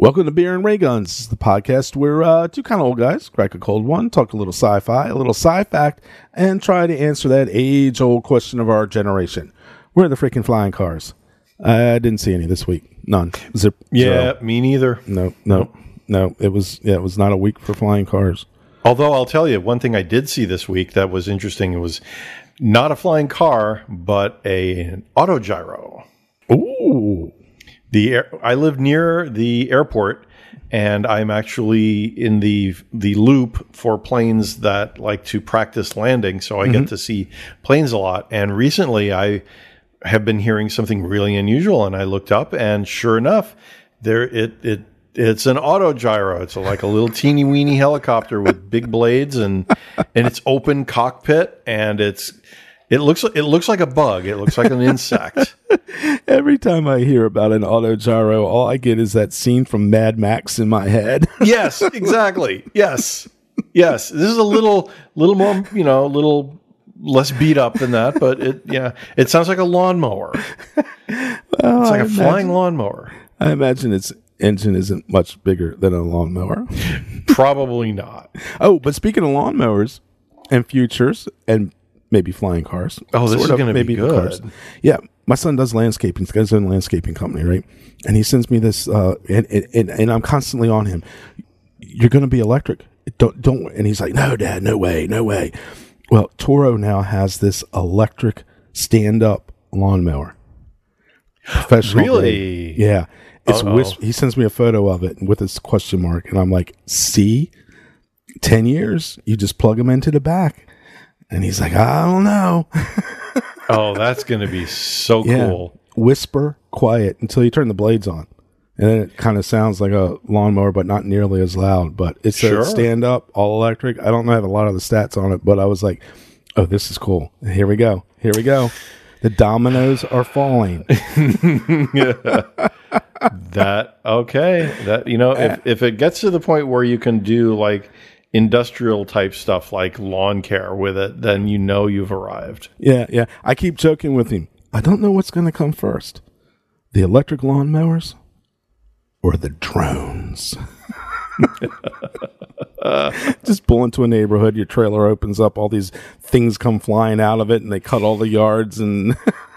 Welcome to Beer and Ray Guns, the podcast where uh, two kind of old guys crack a cold one, talk a little sci-fi, a little sci-fact, and try to answer that age-old question of our generation: Where are the freaking flying cars? I didn't see any this week. None. Zip. Yeah, zero. me neither. No. No. No. It was. Yeah. It was not a week for flying cars. Although I'll tell you, one thing I did see this week that was interesting It was not a flying car, but a an autogyro. Ooh. The air, I live near the airport, and I'm actually in the the loop for planes that like to practice landing, so I get mm-hmm. to see planes a lot. And recently, I have been hearing something really unusual, and I looked up, and sure enough, there it it it's an autogyro. It's like a little teeny weeny helicopter with big blades and and it's open cockpit, and it's it looks it looks like a bug. It looks like an insect. Every time I hear about an autogyro, all I get is that scene from Mad Max in my head. yes, exactly. Yes, yes. This is a little, little more, you know, a little less beat up than that, but it, yeah, it sounds like a lawnmower. it's oh, like a flying lawnmower. I imagine its engine isn't much bigger than a lawnmower. Probably not. Oh, but speaking of lawnmowers and futures and maybe flying cars. Oh, this sort is of, gonna be good. Yeah, my son does landscaping. He's got his own landscaping company, right? And he sends me this, uh, and, and and I'm constantly on him. You're going to be electric. Don't don't. And he's like, no, Dad, no way, no way. Well, Toro now has this electric stand-up lawnmower. Professional Really? grade. Yeah. It's Uh-oh. he sends me a photo of it with his question mark, and I'm like, "See, ten years, you just plug them into the back." And he's like, "I don't know." Oh, that's going to be so Yeah. cool. Whisper quiet until you turn the blades on, and then it kind of sounds like a lawnmower, but not nearly as loud. But it's Sure. a stand up, all electric. I don't know have a lot of the stats on it, but I was like, "Oh, this is cool." Here we go. Here we go. The dominoes are falling. That okay. That you know, if if it gets to the point where you can do like industrial type stuff like lawn care with it, then you know you've arrived. Yeah, yeah. I keep joking with him. I don't know what's going to come first the electric lawnmowers or the drones. Just pull into a neighborhood, your trailer opens up, all these things come flying out of it, and they cut all the yards. And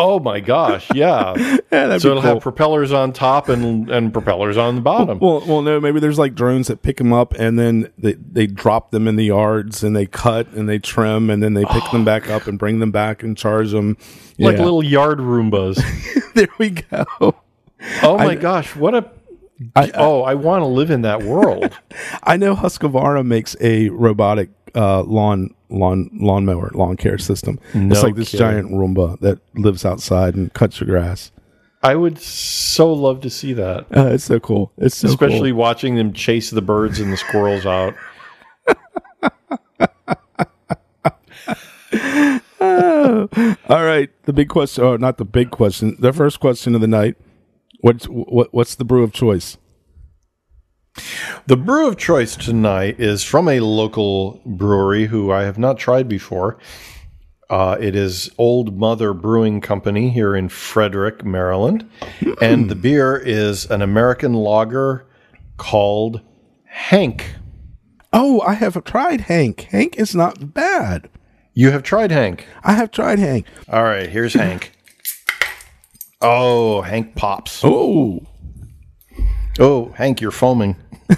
Oh my gosh, yeah. that'd so it'll cool. have propellers on top and and propellers on the bottom. well, well, no, maybe there's like drones that pick them up and then they, they drop them in the yards and they cut and they trim and then they pick them back up and bring them back and charge them. like Yeah. little yard Roombas. there we go. Oh my gosh, what a I- Oh, I want to live in that world. I know Husqvarna makes a robotic uh, lawn lawn lawnmower lawn care system. it's like this kidding. giant Roomba that lives outside and cuts your grass. I would so love to see that. Uh, it's so cool. It's so Especially watching them chase the birds and the squirrels out. cool. All right, the big question. Oh, not the big question. The first question of the night. What's what, what's the brew of choice? The brew of choice tonight is from a local brewery who I have not tried before. Uh, it is Old Mother Brewing Company here in Frederick, Maryland. And the beer is an American lager called Hank. Oh, I have tried Hank. Hank is not bad. You have tried Hank. I have tried Hank. All right, here's Hank. Oh, Hank pops. Oh, Oh, Hank, you're foaming.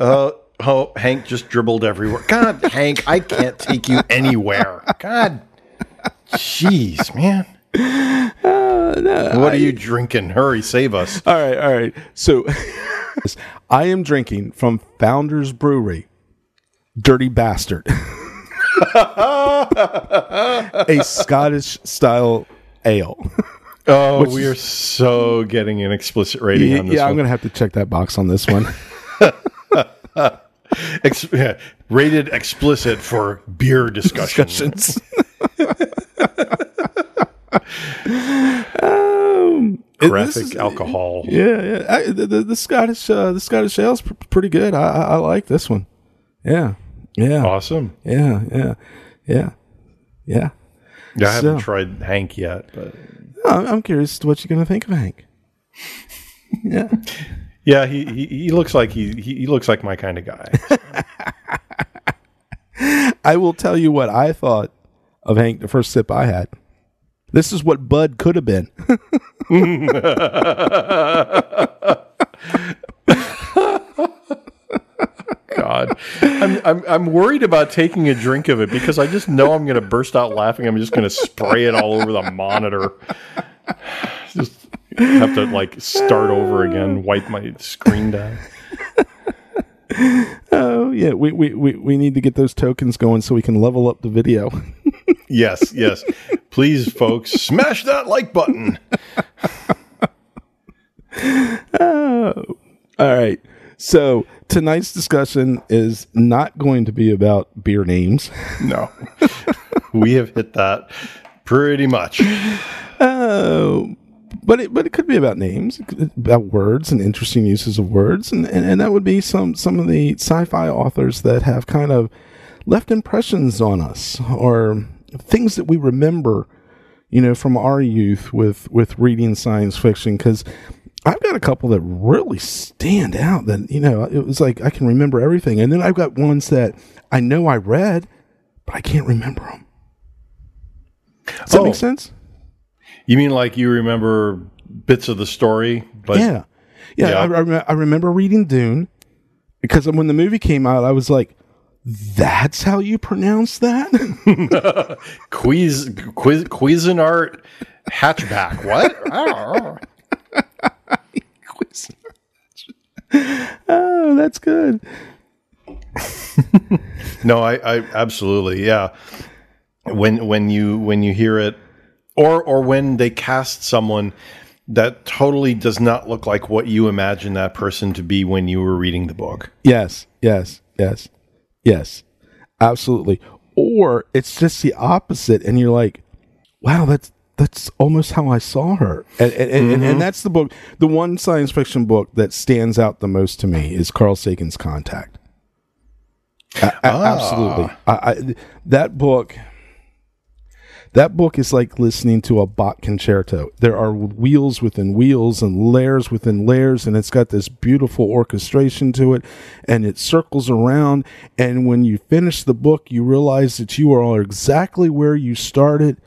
uh, oh, Hank just dribbled everywhere. God, Hank, I can't take you anywhere. God, jeez, man. what are you drinking? Hurry, save us. all right, all right. So, I am drinking from Founders Brewery, Dirty Bastard, a Scottish style ale. Oh, we are so getting an explicit rating Yeah, on this Yeah, I'm going to have to check that box on this one. Ex- yeah, rated explicit for beer discussion. Discussions. um, Graphic is- alcohol. Yeah, yeah. I, the, the, Scottish, uh, the Scottish ale's pr- pretty good. I, I, I like this one. Yeah, yeah, Awesome. yeah, yeah, yeah, yeah. Yeah, I haven't tried Hank yet, but I'm, I'm curious to what you're going to think of Hank. Yeah. Yeah, he, he he looks like he he he looks like my kind of guy. I will tell you what I thought of Hank the first sip I had. This is what Bud could have been. God, I'm, I'm I'm worried about taking a drink of it because I just know I'm going to burst out laughing. I'm just going to spray it all over the monitor. Just have to like start over again, wipe my screen down. oh yeah, we, we, we, we need to get those tokens going so we can level up the video. Yes, yes. Please, folks, smash that like button. oh. All right. So tonight's discussion is not going to be about beer names. No, we have hit that pretty much. Oh, but it but it could be about names, it could be about words and interesting uses of words, and, and and that would be some some of the sci-fi authors that have kind of left impressions on us or things that we remember, you know, from our youth with with reading science fiction because. I've got a couple that really stand out that, you know, it was like I can remember everything. And then I've got ones that I know I read, but I can't remember them. Does that Oh. make sense? You mean like you remember bits of the story, but yeah, yeah. Yeah. I, I, rem- I remember reading Dune because when the movie came out, I was like, "That's how you pronounce that." Quiz, quiz, Cuisinart hatchback. What? oh, that's good. no, I, I absolutely, yeah. When when you when you hear it, or or when they cast someone that totally does not look like what you imagine that person to be when you were reading the book. Yes, yes, yes, yes, absolutely. Or it's just the opposite, and you're like, "Wow, that's that's almost how I saw her." And and, and, and, and mm-hmm. that's the book. The one science fiction book that stands out the most to me is Carl Sagan's Contact. A- a- ah. Absolutely, I, I, that book. That book is like listening to a Bach concerto. There are wheels within wheels and layers within layers, and it's got this beautiful orchestration to it, and it circles around. And when you finish the book, you realize that you are exactly where you started,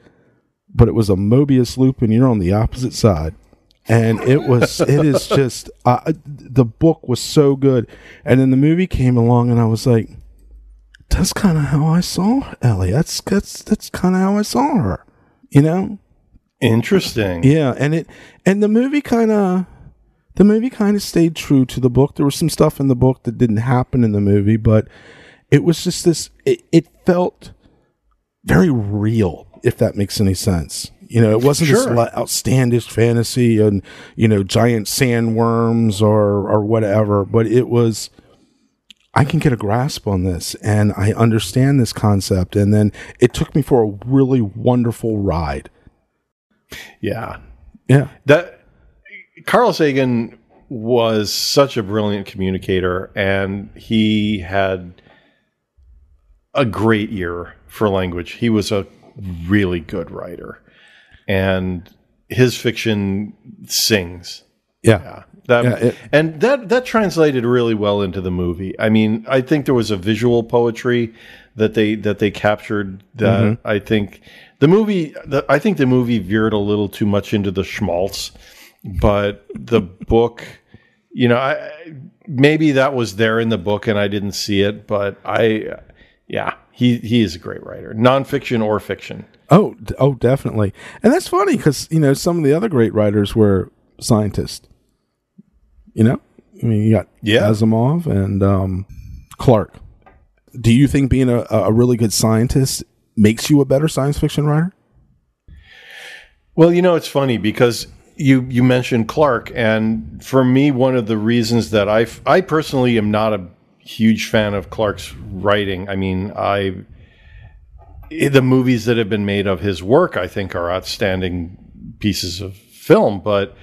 but it was a Mobius loop, and you're on the opposite side. And it was, it is just, uh, the book was so good. And then the movie came along, and I was like, that's kind of how I saw Ellie. That's that's that's kind of how I saw her. You know? Interesting. Yeah, and it and the movie kind of the movie kind of stayed true to the book. There was some stuff in the book that didn't happen in the movie, but it was just this. It, it felt very real, if that makes any sense. You know, it wasn't Sure. li- outstandish fantasy and you know giant sandworms or or whatever, but it was. I can get a grasp on this and I understand this concept. And then it took me for a really wonderful ride. Yeah. Yeah. That Carl Sagan was such a brilliant communicator and he had a great ear for language. He was a really good writer. And his fiction sings. Yeah. Yeah. That, Yeah, it- and that that translated really well into the movie. I mean, I think there was a visual poetry that they that they captured that Mm-hmm. I think the movie the, I think the movie veered a little too much into the schmaltz, but the book, you know, I maybe that was there in the book and I didn't see it, but I yeah, he he is a great writer, nonfiction or fiction. Oh, d- oh, definitely. And that's funny because you know some of the other great writers were scientists. You know, I mean, you got Yeah. Asimov and um, Clarke. Do you think being a, a really good scientist makes you a better science fiction writer? Well, you know, it's funny because you you mentioned Clarke, and for me, one of the reasons that I I personally am not a huge fan of Clarke's writing. I mean, I the movies that have been made of his work, I think, are outstanding pieces of film, but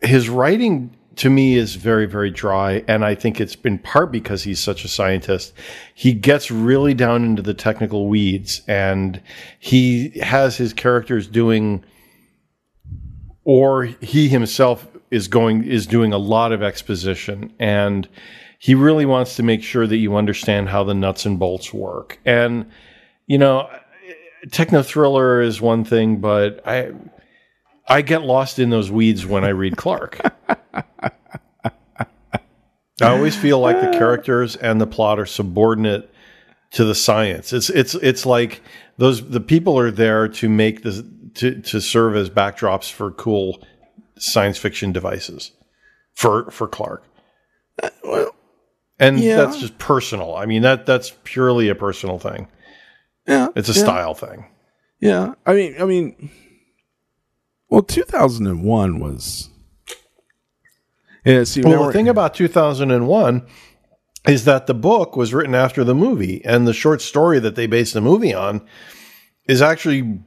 his writing to me is very very dry and i think it's in part because he's such a scientist he gets really down into the technical weeds and he has his characters doing or he himself is going is doing a lot of exposition and he really wants to make sure that you understand how the nuts and bolts work. And you know, techno thriller is one thing, but I I get lost in those weeds when I read Clarke. I always feel like the characters and the plot are subordinate to the science. It's it's it's like those the people are there to make this to to serve as backdrops for cool science fiction devices for for Clarke. Uh, well, And Yeah. that's just personal. I mean that that's purely a personal thing. yeah, It's a yeah, style thing. Yeah, I mean, I mean, well, two thousand and one was. Yeah, see, Well, the thing about 2001 is that the book was written after the movie, and the short story that they based the movie on is actually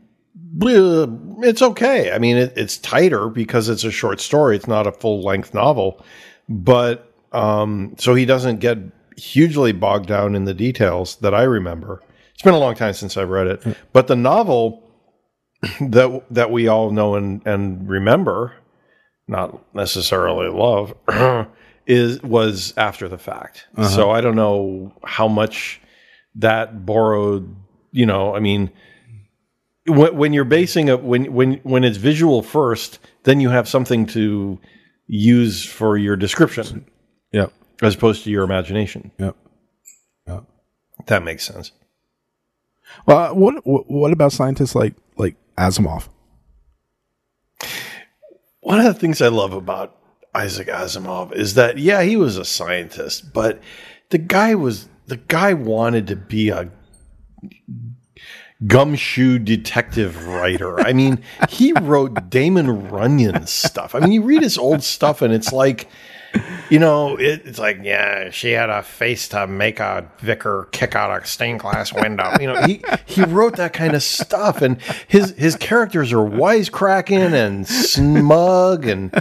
it's okay. I mean, it, it's tighter because it's a short story; it's not a full length novel, but um, so he doesn't get hugely bogged down in the details that I remember. It's been a long time since I've read it, but the novel that that we all know and, and remember not necessarily love is was after the fact. So i don't know how much that borrowed you know i mean when, when you're basing it when when when it's visual first then you have something to use for your description Yep, as opposed to your imagination yep. Yeah. That makes sense Well, uh, what what what about scientists like like Asimov? one of the things I love about Isaac Asimov is that yeah, he was a scientist, but the guy was the guy wanted to be a gumshoe detective writer. I mean, he wrote Damon Runyon stuff. I mean, you read his old stuff and it's like you know, it, it's like, yeah, she had a face to make a vicar kick out a stained glass window. You know, he he wrote that kind of stuff, and his his characters are wisecracking and smug, and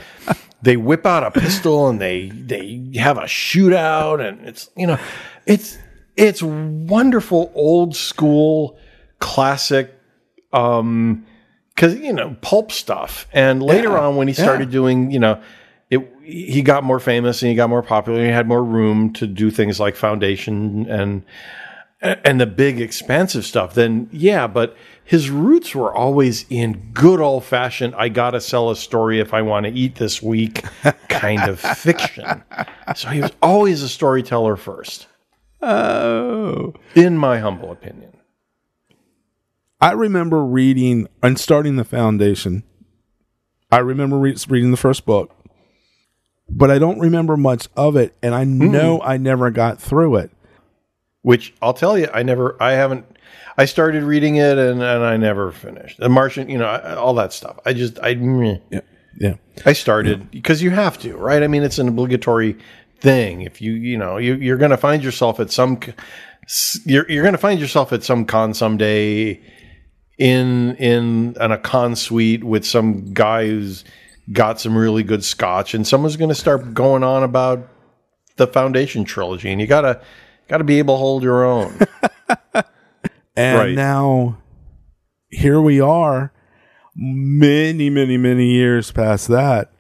they whip out a pistol and they they have a shootout, and it's you know, it's it's wonderful old school classic um because you know pulp stuff. And later Yeah, on when he started doing you know it he got more famous and he got more popular and he had more room to do things like foundation and and the big expansive stuff. Then yeah but his roots were always in good old fashioned i gotta sell a story if i want to eat this week kind of fiction. So he was always a storyteller first. Oh, in my humble opinion. I remember reading and starting the foundation. I remember re- reading the first book, but I don't remember much of it, and I hmm. know I never got through it. which I'll tell you, I never, I haven't, I started reading it and, and I never finished. The Martian, you know, I- all that stuff. I just, I, meh. Yeah, yeah. I started because you have to, right? I mean, it's an obligatory thing. If you, you know, you, you're going to find yourself at some, you're, you're going to find yourself at some con someday in, in, in a con suite with some guy who's got some really good scotch and someone's going to start going on about the foundation trilogy and you gotta, gotta be able to hold your own. And Right. now here we are, many, many, many years past that,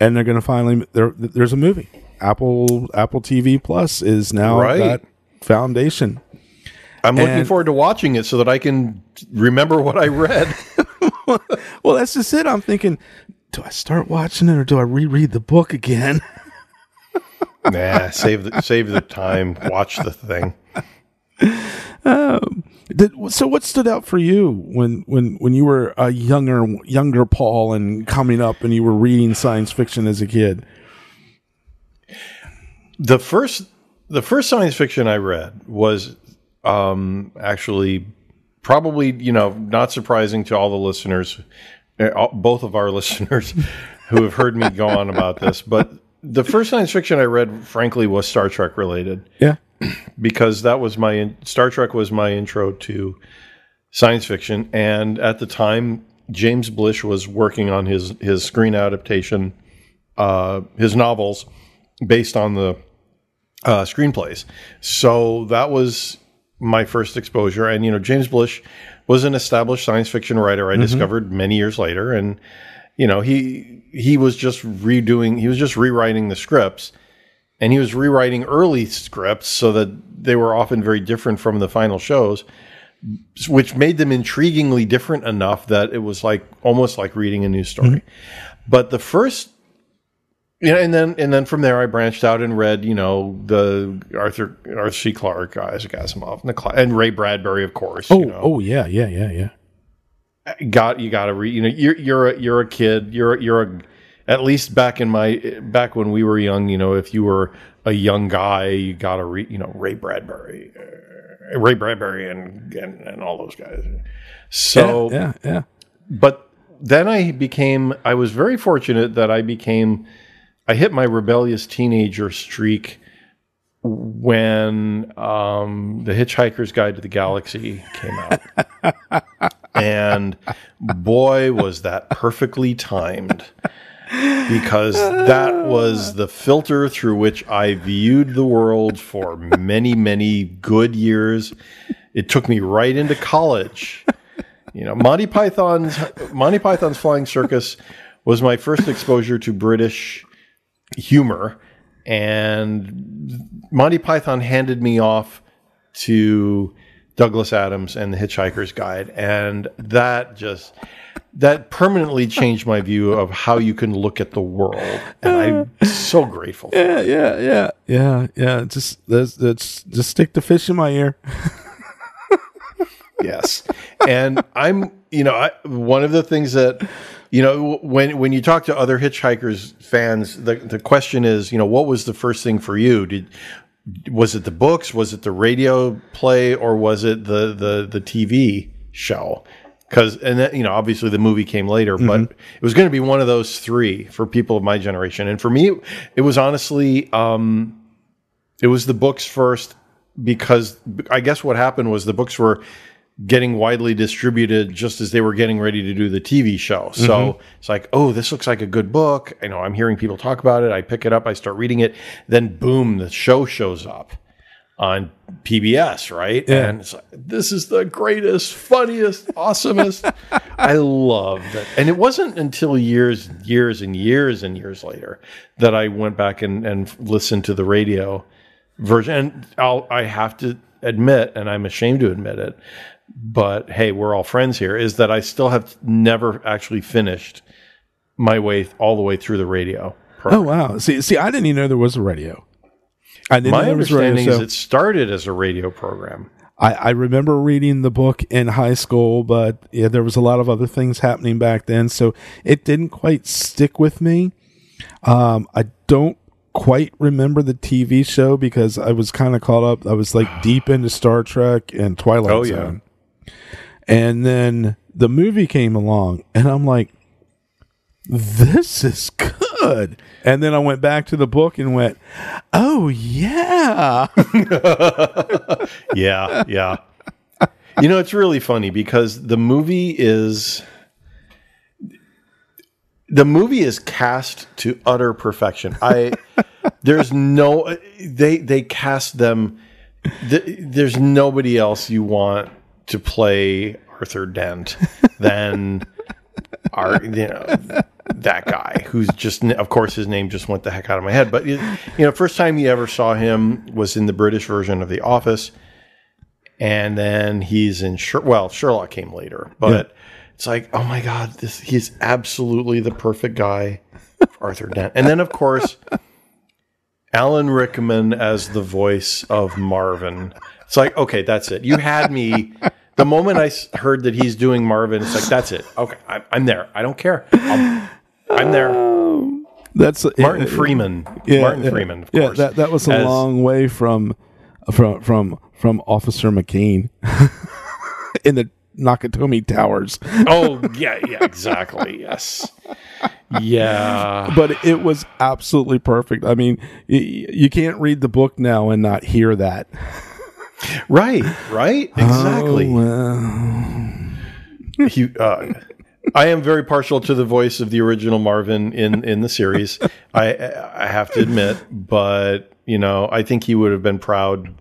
and they're going to finally there. There's a movie. Apple Apple TV Plus is now Right. that foundation. I'm looking forward to watching it so that I can remember what I read. Well, that's just it. I'm thinking, do I start watching it or do I reread the book again? nah, save the save the time. Watch the thing. Did, so, what stood out for you when when when you were a younger younger Paul and coming up and you were reading science fiction as a kid? The first the first science fiction I read was um, actually probably you know not surprising to all the listeners, both of our listeners who have heard me go on about this, but. The first science fiction I read, frankly, was Star Trek related. Yeah, because that was my in- Star Trek was my intro to science fiction, and at the time, James Blish was working on his his screen adaptation, uh, his novels based on the uh, screenplays. So that was my first exposure, and you know, James Blish was an established science fiction writer. I mm-hmm. discovered many years later, and you know, he he was just redoing, he was just rewriting the scripts, and he was rewriting early scripts so that they were often very different from the final shows, which made them intriguingly different enough that it was like almost like reading a new story. Mm-hmm. But the first yeah, and then and then from there, I branched out and read, you know, the Arthur Arthur C. Clarke, Isaac Asimov, and, the, and Ray Bradbury, of course. Oh, you know. oh yeah, yeah, yeah, yeah. got you got to read. You know, you're you're a, you're a kid. You're you're a at least back in my back when we were young. You know, if you were a young guy, you got to read. You know, Ray Bradbury, uh, Ray Bradbury, and, and and all those guys. So, yeah, yeah. but then I became. I was very fortunate that I became. I hit my rebellious teenager streak when um, the Hitchhiker's Guide to the Galaxy came out, and boy, was that perfectly timed because that was the filter through which I viewed the world for many, many good years. It took me right into college. You know, Monty Python's Monty Python's Flying Circus was my first exposure to British humor, and Monty Python handed me off to Douglas Adams and the Hitchhiker's Guide, and that just that permanently changed my view of how you can look at the world, and I'm so grateful. for Yeah, yeah, yeah, yeah, yeah. Just that's that's just stick the fish in my ear. yes and i'm you know I, one of the things that you know when when you talk to other hitchhikers fans the, the question is you know what was the first thing for you? Did was it the books? Was it the radio play? Or was it the the the tv show? Because and then you know obviously the movie came later but it was going to be one of those three for people of my generation. And for me it was honestly um it was the books first because I guess what happened was the books were getting widely distributed just as they were getting ready to do the TV show. So mm-hmm. it's like, oh, this looks like a good book. I know I'm hearing people talk about it. I pick it up, I start reading it. Then boom, the show shows up on PBS, right? Yeah. And it's like, this is the greatest, funniest, awesomest. I love that. And it wasn't until years, years and years and years later that I went back and, and listened to the radio version. And I'll, I have to admit, and I'm ashamed to admit it, but hey, we're all friends here, is that I still have never actually finished my way all the way through the radio. Oh wow! See, see, I didn't even know there was a radio. I didn't My was radio. understanding is it started as a radio program. I, I remember reading the book in high school, but yeah, there was a lot of other things happening back then, so it didn't quite stick with me. Um, I don't quite remember the TV show because I was kind of caught up. I was like deep into Star Trek and Twilight Oh, yeah. And then the movie came along, and I'm like, this is good. And then I went back to the book and went, oh, yeah. yeah, yeah. You know, it's really funny because the movie is the movie is cast to utter perfection. I there's no they they cast them th- there's nobody else you want to play Arthur Dent than our you know that guy who's just of course his name just went the heck out of my head. But you know first time you ever saw him was in the British version of The Office. And then he's in Sher- well Sherlock came later. But it's like oh my god this he's absolutely the perfect guy for Arthur Dent. And then of course Alan Rickman as the voice of Marvin it's like okay that's it. You had me. The moment I heard that he's doing Marvin it's like that's it. Okay I, I'm there. I don't care. I'll, I'm there. Um, that's Martin Freeman. Yeah, Martin yeah, Freeman of yeah, course that that was a as- long way from from from from Officer McCain in the Nakatomi Towers, oh yeah yeah exactly. Yes. Yeah. But it was absolutely perfect. I mean, y- you can't read the book now and not hear that. Right right exactly Oh, well. he, uh, I am very partial to the voice of the original Marvin in in the series. I I have to admit, but you know, I think he would have been proud.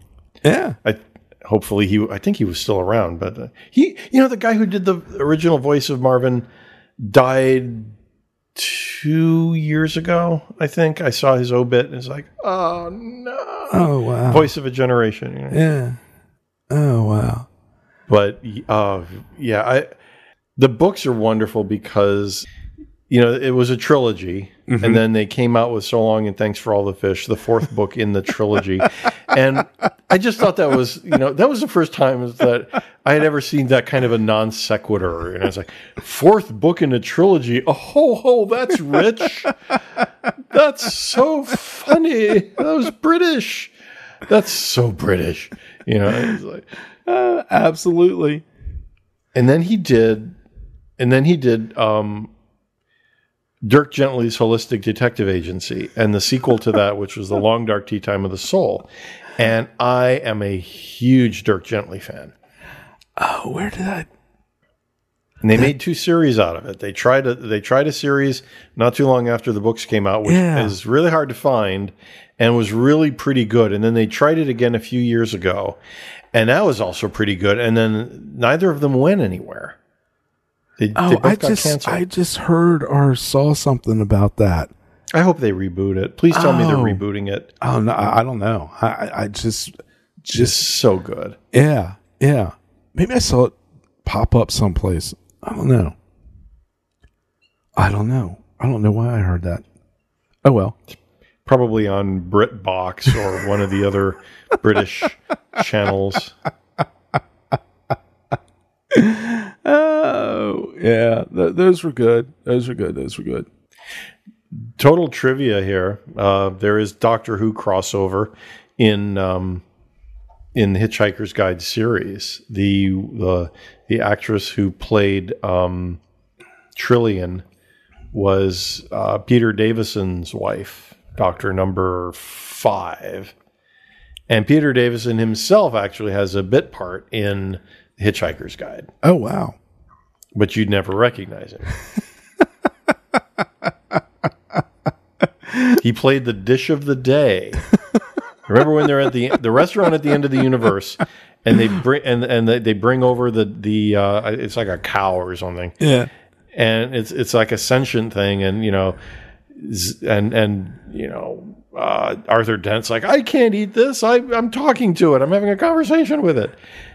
yeah, I hopefully he I think he was still around, but uh, he you know the guy who did the original voice of Marvin died two years ago. I think I saw his obit, and it's like, oh no, Oh wow. voice of a generation. you know? Yeah. Oh wow. but uh, yeah, I the books are wonderful because you know it was a trilogy, and then they came out with So Long and Thanks for All the Fish, the fourth book in the trilogy, and I just thought that was you know that was the first time that I had ever seen that kind of a non sequitur, and I was like, fourth book in a trilogy, oh ho ho, that's rich, that's so funny, that was British, that's so British, you know, like. Uh, absolutely. and then he did and then he did um Dirk Gently's Holistic Detective Agency and the sequel to that which was The Long Dark Tea Time of the Soul. And I am a huge Dirk Gently fan Oh, where did I? and they made two series out of it they tried a they tried a series not too long after the books came out which Yeah. is really hard to find and was really pretty good and then they tried it again a few years ago and that was also pretty good and then neither of them went anywhere they, oh, they Oh, both I just canceled. I just heard or saw something about that. I hope they reboot it. Please tell me they're Oh. rebooting it. Oh no, I don't know. I I, just Just just so good. yeah yeah. Maybe I saw it pop up someplace. I don't know. I don't know. I don't know why I heard that. Oh well. Probably on BritBox or one of the other British channels. Oh yeah, Th- those were good. Those were good. Those were good. Total trivia here. Uh, there is Doctor Who crossover in um, in the Hitchhiker's Guide series. The the the actress who played um, Trillian was uh, Peter Davison's wife, Doctor Number Five, and Peter Davison himself actually has a bit part in Hitchhiker's Guide, Oh wow. but you'd never recognize him. he played the dish of the day. Remember when they're at the the restaurant at the end of the universe, and they bring and and they, they bring over the the uh, it's like a cow or something, Yeah. and it's it's like a sentient thing, and you know, and and you know, uh, Arthur Dent's like, I can't eat this. I I'm talking to it. I'm having a conversation with it,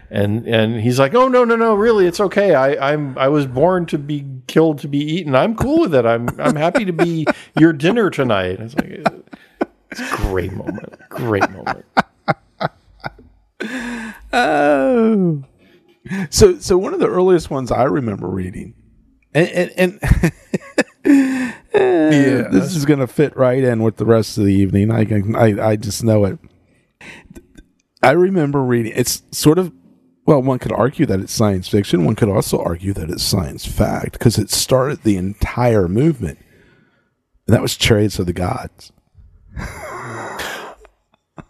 and and he's like, Oh no no no, really, it's okay. I I'm I was born to be killed to be eaten. I'm cool with it. I'm I'm happy to be your dinner tonight. It's like it's a great moment. Great moment. Oh. So so one of the earliest ones I remember reading, and and, and Yeah. this is gonna fit right in with the rest of the evening. I can I I just know it. I remember reading. It's sort of well, one could argue that it's science fiction. One could also argue that it's science fact because it started the entire movement. And that was Chariots of the Gods.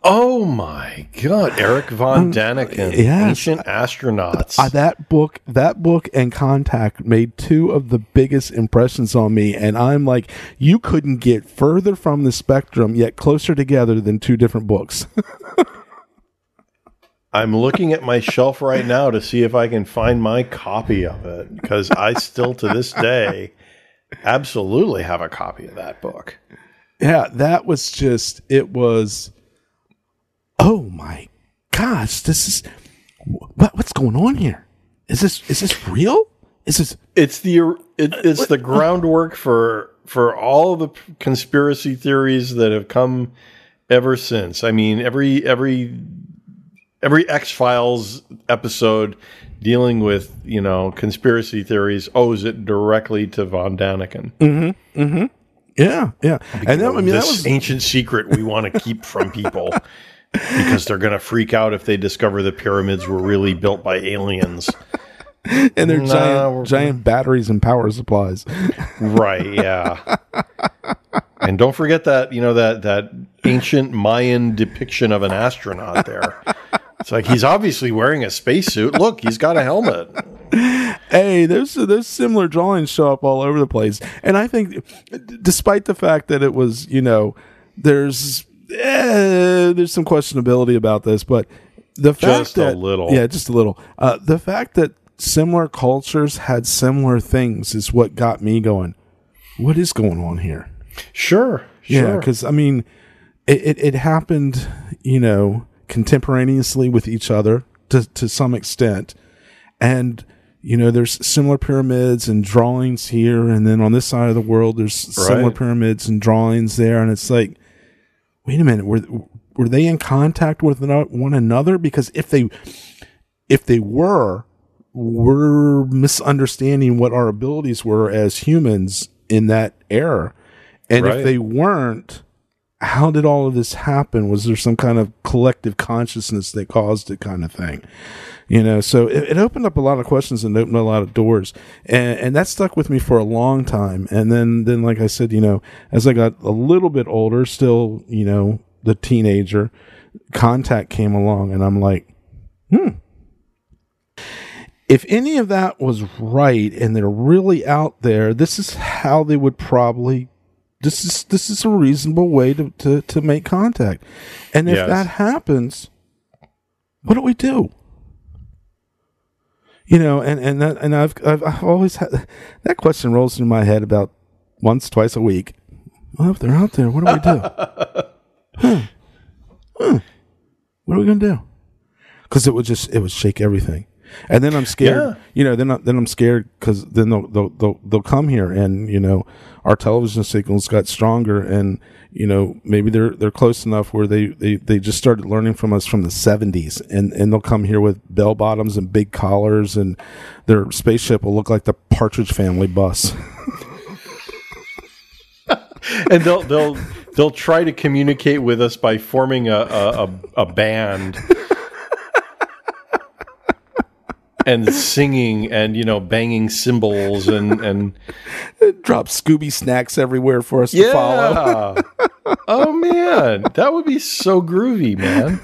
Oh my god, Eric von Daniken, yes. ancient astronauts. Uh, that book, that book, and Contact made two of the biggest impressions on me, and I'm like, you couldn't get further from the spectrum yet closer together than two different books. I'm looking at my shelf right now to see if I can find my copy of it because I still to this day absolutely have a copy of that book. Yeah, that was just, it was, oh my gosh, this is, what, what's going on here? Is this, is this real? Is this, It's the er, it, uh, it's the groundwork for for all the conspiracy theories that have come ever since. I mean, every every every X Files episode dealing with you know conspiracy theories owes it directly to von Daniken. Mm-hmm, mm-hmm. Yeah, yeah. And that, I mean, that was, ancient secret we want to keep from people because they're going to freak out if they discover the pyramids were really built by aliens. and they're Nah, giant, giant batteries and power supplies. Right, yeah. and don't forget that, you know, that that ancient Mayan depiction of an astronaut there. It's like he's obviously wearing a spacesuit. Look, he's got a helmet. Hey, those those similar drawings show up all over the place, and I think, despite the fact that it was, you know, there's eh, there's some questionability about this, but the fact Just a that little. yeah, just a little, uh, the fact that similar cultures had similar things is what got me going. what is going on here? Sure. Yeah, Sure. because I mean, it, it it happened, you know, contemporaneously with each other to to some extent, and you know, there's similar pyramids and drawings here, and then on this side of the world, there's similar pyramids and drawings there, and it's like, wait a minute, were were they in contact with one another? Because if they if they were, we're misunderstanding what our abilities were as humans in that era. And Right. if they weren't, how did all of this happen? Was there some kind of collective consciousness that caused it, kind of thing? You know, so it, it opened up a lot of questions and opened a lot of doors, and and that stuck with me for a long time. And then, then like I said, you know, as I got a little bit older, still, you know, the teenager, contact came along, and I'm like, hmm. if any of that was right and they're really out there, this is how they would probably this is this is a reasonable way to to, to make contact. And if Yes. that happens, what do we do? You know, and and that and I've I've, I've always had that question rolls through my head about once twice a week. Well, if they're out there, what do we do? huh. Huh. What are we gonna do? Because it would just it would shake everything. And then I'm scared, Yeah. you know. Then I, then I'm scared because then they'll, they'll they'll they'll come here, and you know, our television signals got stronger, and you know, maybe they're they're close enough where they they, they just started learning from us from the 70s, and and they'll come here with bell bottoms and big collars, and their spaceship will look like the Partridge Family bus. and they'll they'll they'll try to communicate with us by forming a a, a, a band and singing and you know banging cymbals and and Drop Scooby snacks everywhere for us to follow. oh man. That would be so groovy man.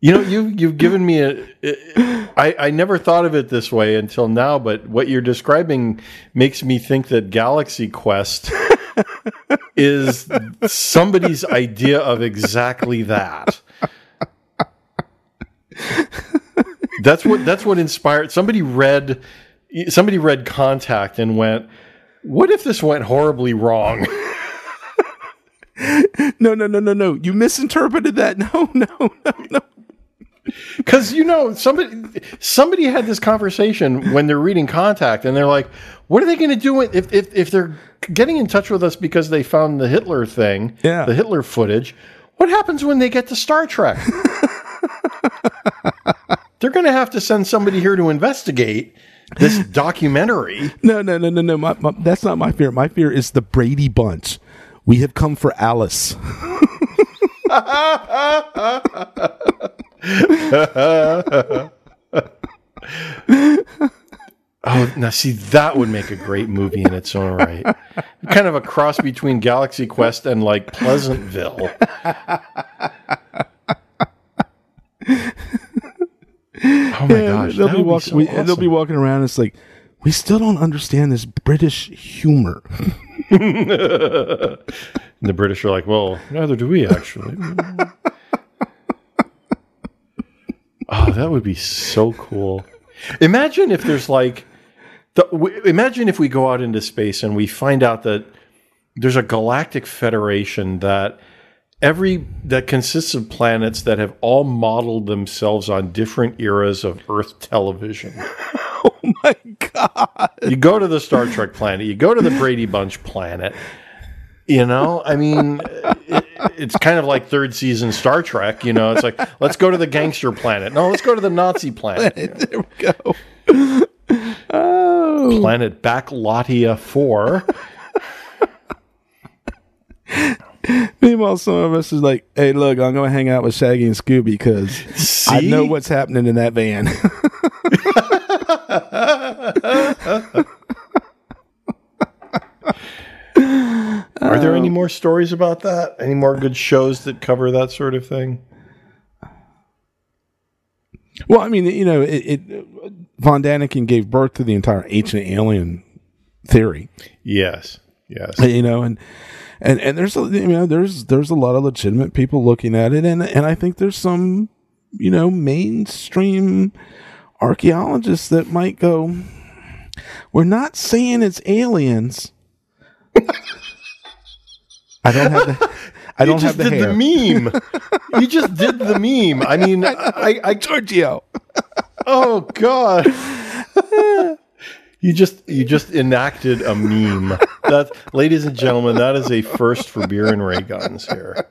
You know you you've given me a I, I never thought of it this way until now but what you're describing makes me think that galaxy quest is somebody's idea of exactly that that's what that's what inspired somebody read somebody read contact and went what if this went horribly wrong No, no, no, no, no. You misinterpreted that. No, no, no, no. Because you know somebody somebody had this conversation when they're reading Contact, and they're like, "What are they going to do if, if if they're getting in touch with us because they found the Hitler thing, Yeah. the Hitler footage? What happens when they get to Star Trek? they're going to have to send somebody here to investigate this documentary. No, no, no, no, no. My, my, that's not my fear. My fear is the Brady Bunch. We have come for Alice. Oh, now see, that would make a great movie in its own right. kind of a cross between Galaxy Quest and like Pleasantville. My gosh, they'll that be would walking. so we, They'll be walking around. It's like we still don't understand this British humor. and The British are like, well, neither do we actually. oh, that would be so cool. Imagine if there's like, the, w- imagine if we go out into space and we find out that there's a galactic federation that every that consists of planets that have all modeled themselves on different eras of Earth television. oh my god! You go to the Star Trek planet, you go to the Brady Bunch planet. You know, I mean, it, it's kind of like third season Star Trek. You know, it's like let's go to the gangster planet. No, let's go to the Nazi planet. there we go. Oh, Planet Backlottia Four. meanwhile, some of us is like, "Hey, look, I'm going to hang out with Shaggy and Scooby because I know what's happening in that van." Are there any um, more stories about that? Any more good shows that cover that sort of thing? well, I mean, you know, it, it Von Daniken gave birth to the entire ancient alien theory. Yes, yes. you know and and and there's a you know there's there's a lot of legitimate people looking at it and and I think there's some you know mainstream archaeologists that might go We're not saying it's aliens. I don't have the. I don't you just have the did hair. the meme. you just did the meme. I mean, I, I Giorgio. oh god. You just you just enacted a meme. That, ladies and gentlemen, that is a first for beer and ray guns here.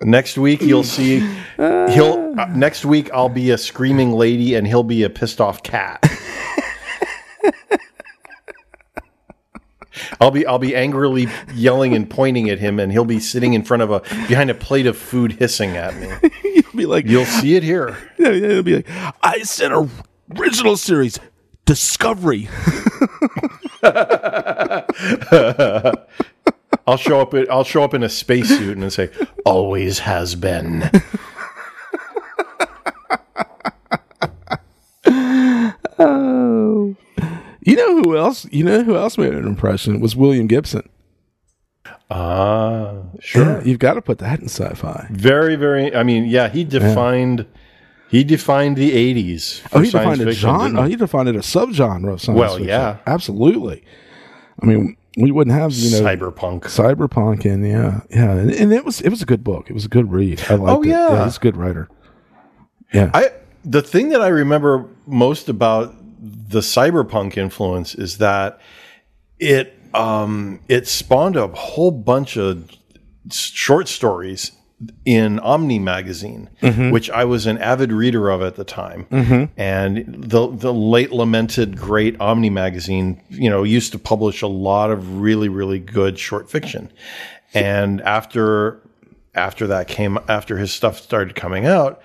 Next week you'll see he'll uh, next week I'll be a screaming lady and he'll be a pissed off cat. I'll be I'll be angrily yelling and pointing at him and he'll be sitting in front of a behind a plate of food hissing at me. You'll be like, You'll see it here. yeah, yeah, it'll be like, I said original series Discovery. I'll show up. in- I'll show up in a spacesuit and say, "Always has been." Oh. You know who else? You know who else made an impression? It was William Gibson. Ah, sure. You've got to put that in sci-fi. Very, very. I mean, yeah, he defined. He defined the '80s. For Oh, he defined a fiction, genre. Oh, he? defined it a subgenre of science Well, fiction. yeah. absolutely. I mean, we wouldn't have you know Cyberpunk. cyberpunk and yeah, yeah, and, and it was it was a good book. It was a good read. I liked Oh, it. yeah. he's a good writer. Yeah, I the thing that I remember most about the cyberpunk influence is that it um, it spawned a whole bunch of short stories in Omni magazine, mm-hmm. which I was an avid reader of at the time. Mm-hmm. And the the late lamented great Omni magazine, you know, used to publish a lot of really really good short fiction. And after after that came after his stuff started coming out,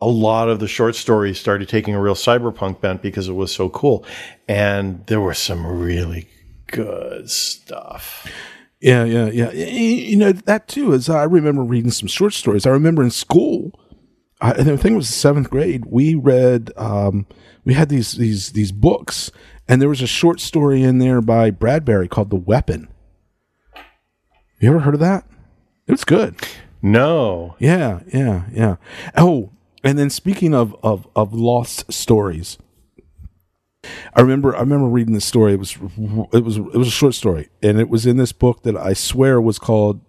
a lot of the short stories started taking a real cyberpunk bent because it was so cool. And there was some really good stuff. Yeah, yeah, yeah. You know that too. Is I remember reading some short stories. I remember in school. I, I think it was the seventh grade. We read. Um, we had these these these books, and there was a short story in there by Bradbury called "The Weapon." You ever heard of that? It was good. No. Yeah, yeah, yeah. Oh, and then speaking of of of lost stories, I remember I remember reading this story. It was it was it was a short story, and it was in this book that I swear was called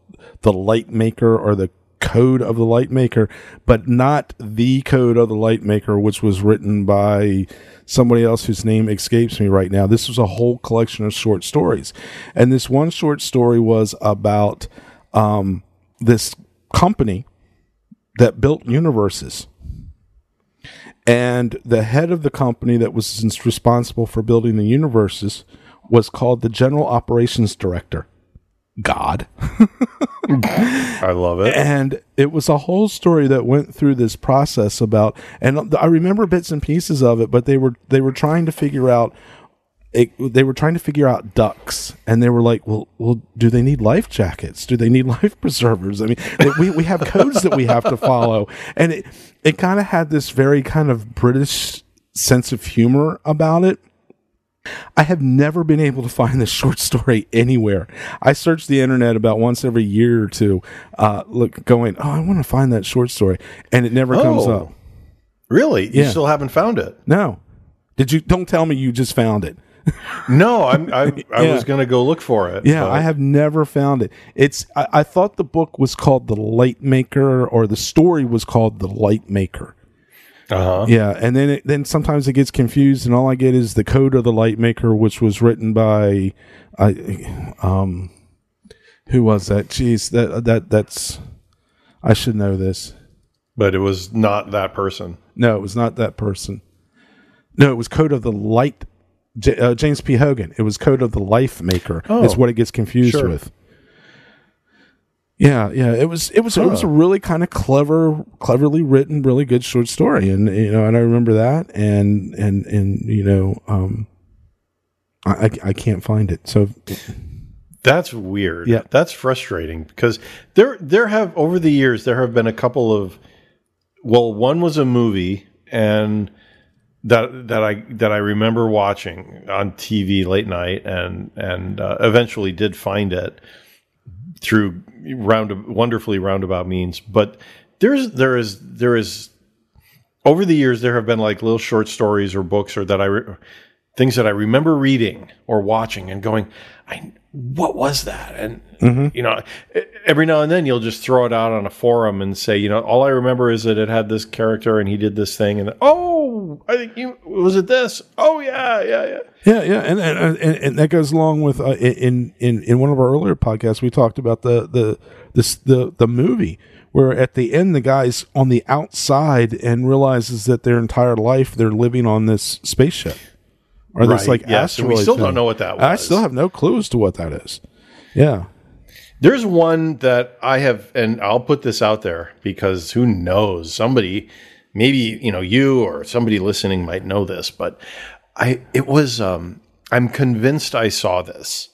"The Light Maker" or the Code of the Light Maker, but not the Code of the Light Maker, which was written by somebody else whose name escapes me right now. This was a whole collection of short stories, and this one short story was about um, this company that built universes. And the head of the company that was responsible for building the universes was called the General Operations Director. God. I love it. And it was a whole story that went through this process about and I remember bits and pieces of it, but they were they were trying to figure out it, they were trying to figure out ducks, and they were like, "Well, well, do they need life jackets? Do they need life preservers? I mean, we we have codes that we have to follow." And it it kind of had this very kind of British sense of humor about it. I have never been able to find this short story anywhere. I search the internet about once every year or two, uh, look, going, "Oh, I want to find that short story," and it never comes Oh. up. Really? You Yeah. still haven't found it? No, did you? Don't tell me you just found it. No, I'm, I, I Yeah. was going to go look for it. Yeah, but- I have never found it. It's I, I thought the book was called The Light Maker or the story was called The Light Maker. Uh-huh. Yeah, and then it, then sometimes it gets confused and all I get is the code of the light maker which was written by I um who was that? Jeez, that that that's I should know this. But it was not that person. No, it was not that person. No, it was Code of the Light. J- uh, James P. Hogan. It was Code of the Life Maker. Oh. is what it gets confused Sure. with. Yeah, yeah. It was it was it was a really kind of clever, cleverly written, really good short story, and you know, and I remember that, and and and you know, um, I I, I can't find it. So That's weird. Yeah. That's frustrating because there there have over the years there have been a couple of well, one was a movie and that that I that I remember watching on TV late night and and uh, eventually did find it through round wonderfully roundabout means. But there's there is there is over the years there have been like little short stories or books or that I re- things that I remember reading or watching and going, I what was that? And Mm-hmm. you know, every now and then you'll just throw it out on a forum and say, you know, all I remember is that it had this character and he did this thing, and oh, I think you was it this? Oh yeah, yeah, yeah. Yeah, yeah, and and, and, and that goes along with uh, in in in one of our earlier podcasts we talked about the the this the the movie where at the end the guy's on the outside and realizes that their entire life they're living on this spaceship or this Right, like yes, and we asteroid still don't know what that I still have no clue as to what that is. Yeah, There's one that I have, and I'll put this out there because who knows? Somebody, maybe you know, you or somebody listening might know this, but I, it was, um, I'm convinced I saw this.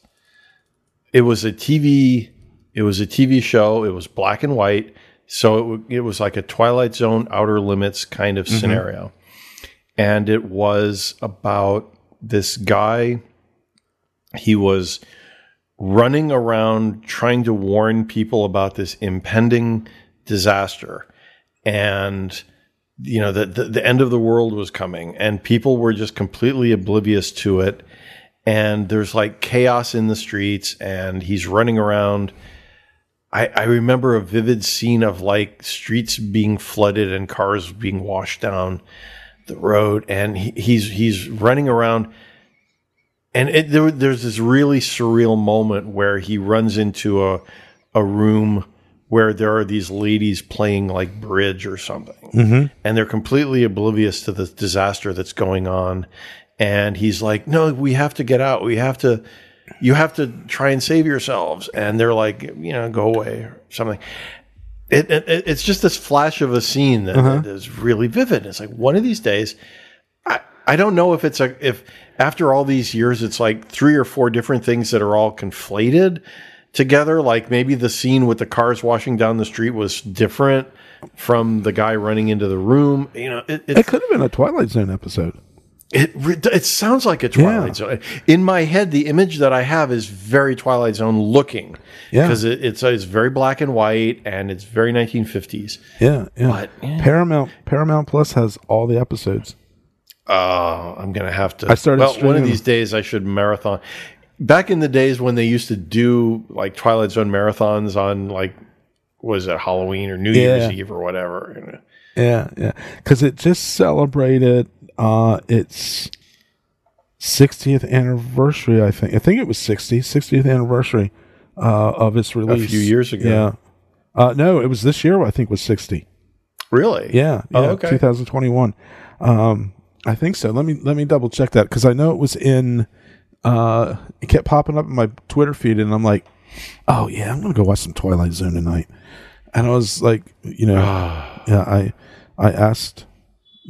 It was a TV, it was a TV show. It was black and white, so it, w- it was like a Twilight Zone, Outer Limits kind of scenario, and it was about this guy. He was running around trying to warn people about this impending disaster. And you know that the, the end of the world was coming and people were just completely oblivious to it. And there's like chaos in the streets and he's running around. I, I remember a vivid scene of like streets being flooded and cars being washed down the road and he, he's he's running around and it, there, there's this really surreal moment where he runs into a a room where there are these ladies playing like bridge or something, mm-hmm. and they're completely oblivious to the disaster that's going on. And he's like, "No, we have to get out. We have to. You have to try and save yourselves." And they're like, "You know, go away or something." It, it, it's just this flash of a scene that, uh-huh. that is really vivid. It's like one of these days, I, I don't know if it's a if after all these years it's like three or four different things that are all conflated together. Like maybe the scene with the cars washing down the street was different from the guy running into the room. You know, it, it could have been a Twilight Zone episode. It, it sounds like a Twilight Yeah. Zone. In my head, the image that I have is very Twilight Zone looking. Yeah. because it, it's it's very black and white and it's very 1950s. Yeah, yeah. But, yeah. Paramount Paramount Plus has all the episodes. Uh, I'm gonna have to. I started Well, one of these days I should marathon. Back in the days when they used to do like Twilight Zone marathons on like was it Halloween or New Year's Eve or whatever. Yeah, yeah. Because it just celebrated uh its 60th anniversary, I think. I think it was 60, 60th anniversary uh, of its release. A few years ago. Yeah. Uh, no, it was this year, I think, was 60. Really? Yeah. Oh, okay. 2021. Um, I think so. Let me let me double check that because I know it was in. Uh, it kept popping up in my Twitter feed, and I'm like, oh yeah, I'm gonna go watch some Twilight Zone tonight. And I was like, you know, yeah, I I asked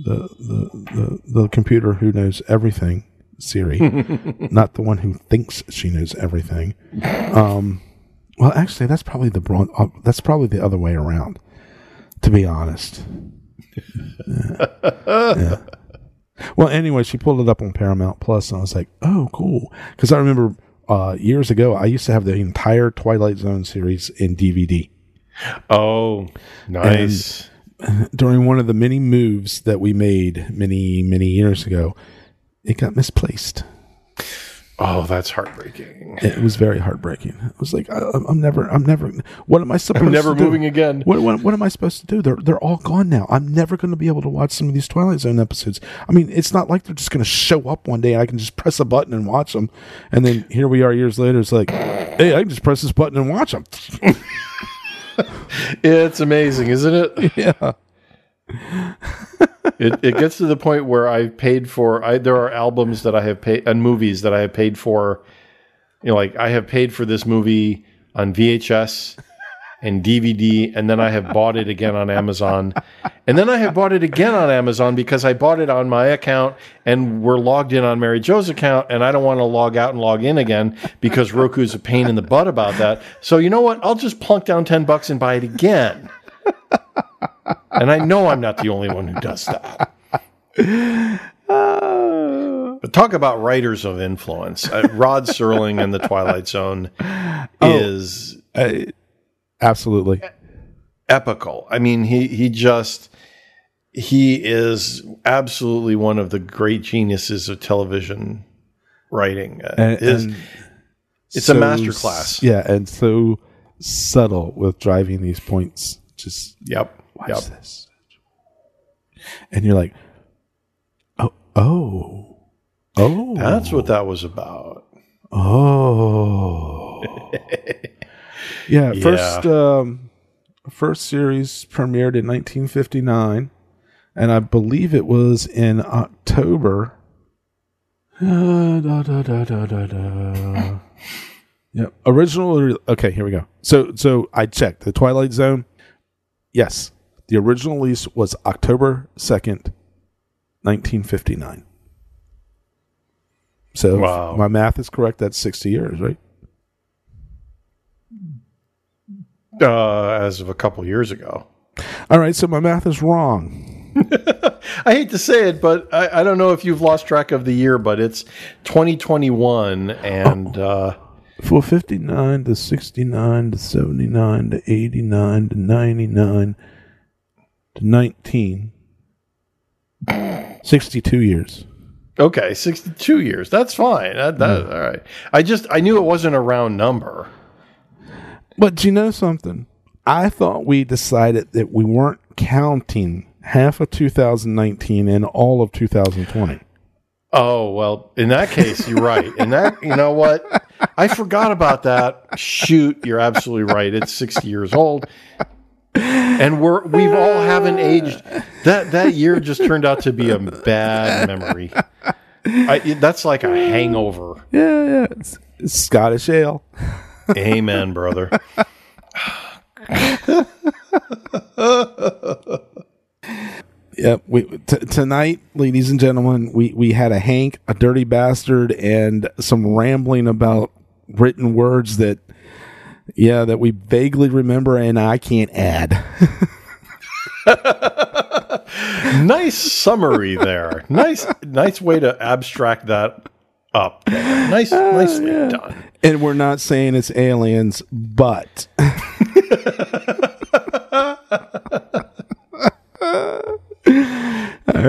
the the the, the computer who knows everything, Siri, not the one who thinks she knows everything. Um, well, actually, that's probably the broad, uh, that's probably the other way around. To be honest. Yeah. Well, anyway, she pulled it up on Paramount Plus, and I was like, "Oh, cool!" Because I remember uh, years ago, I used to have the entire Twilight Zone series in DVD. Oh, nice. During one of the many moves that we made many, many years ago, it got misplaced. oh, that's heartbreaking. It was very heartbreaking. I was like, I, I'm never, I'm never. What am I supposed I'm never to do? moving again. What, what, what am I supposed to do? They're they're all gone now. I'm never going to be able to watch some of these Twilight Zone episodes. I mean, it's not like they're just going to show up one day and I can just press a button and watch them. And then here we are years later. It's like, hey, I can just press this button and watch them. It's amazing, isn't it? yeah, it, it gets to the point where I've paid for. I there are albums that I have paid and movies that I have paid for. You know, like I have paid for this movie on VHS and DVD, and then I have bought it again on Amazon, and then I have bought it again on Amazon because I bought it on my account and we're logged in on Mary Jo's account, and I don't want to log out and log in again because Roku's a pain in the butt about that. So you know what? I'll just plunk down ten bucks and buy it again. And I know I'm not the only one who does that. But talk about writers of influence. Uh, Rod Serling and the Twilight Zone is Uh, absolutely. epical. I mean, he he just he is absolutely one of the great geniuses of television writing. Uh, And- his- and it's so a master class. Yeah, and so subtle with driving these points. Just Yep. watch Yep. this, and you're like, oh, oh, oh, That's what that was about. Oh. yeah, first um first series premiered in 1959 and I believe it was in October. Uh, da, da, da, da, da, da. Yep. Original Okay, here we go. So so I checked the Twilight Zone. Yes. The original release was October 2nd, 1959. So Wow. my math is correct. That's 60 years, right? Uh, as of a couple years ago. All right, so my math is wrong. I hate to say it, but I, I don't know if you've lost track of the year, but it's 2021, and uh, For 59 to 69 to 79 to 89 to 99 to 19. 62 years. okay, 62 years. That's fine. That, that, all right. I just I knew it wasn't a round number. But do you know something? I thought we decided that we weren't counting half of 2019 and all of 2020. Oh well, in that case, you're right. In that, you know what? I forgot about that. Shoot, you're absolutely right. It's 60 years old, and we're we've all haven't aged. That that year just turned out to be a bad memory. I, that's like a hangover. Yeah, yeah. It's, it's Scottish ale. Amen, brother. Yep. We t- tonight, ladies and gentlemen, we we had a Hank, a dirty bastard, and some rambling about written words that, yeah, that we vaguely remember, and I can't add. Nice summary there. Nice, nice way to abstract that up. Nice, nicely oh, done. And we're not saying it's aliens, but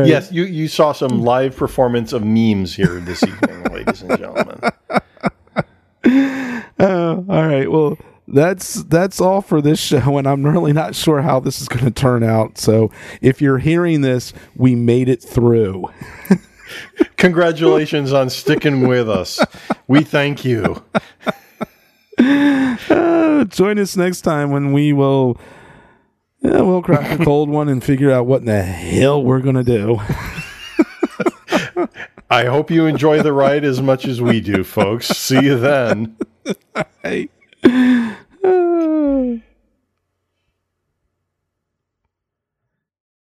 Yes, you, you saw some live performance of memes here this evening, ladies and gentlemen. Oh, all right. Well, that's that's all for this show, and I'm really not sure how this is going to turn out. So, if you're hearing this, we made it through. Congratulations on sticking with us. We thank you. Uh, join us next time when we will. Yeah, we'll crack a cold one and figure out what in the hell we're going to do. I hope you enjoy the ride as much as we do, folks. See you then. Hey.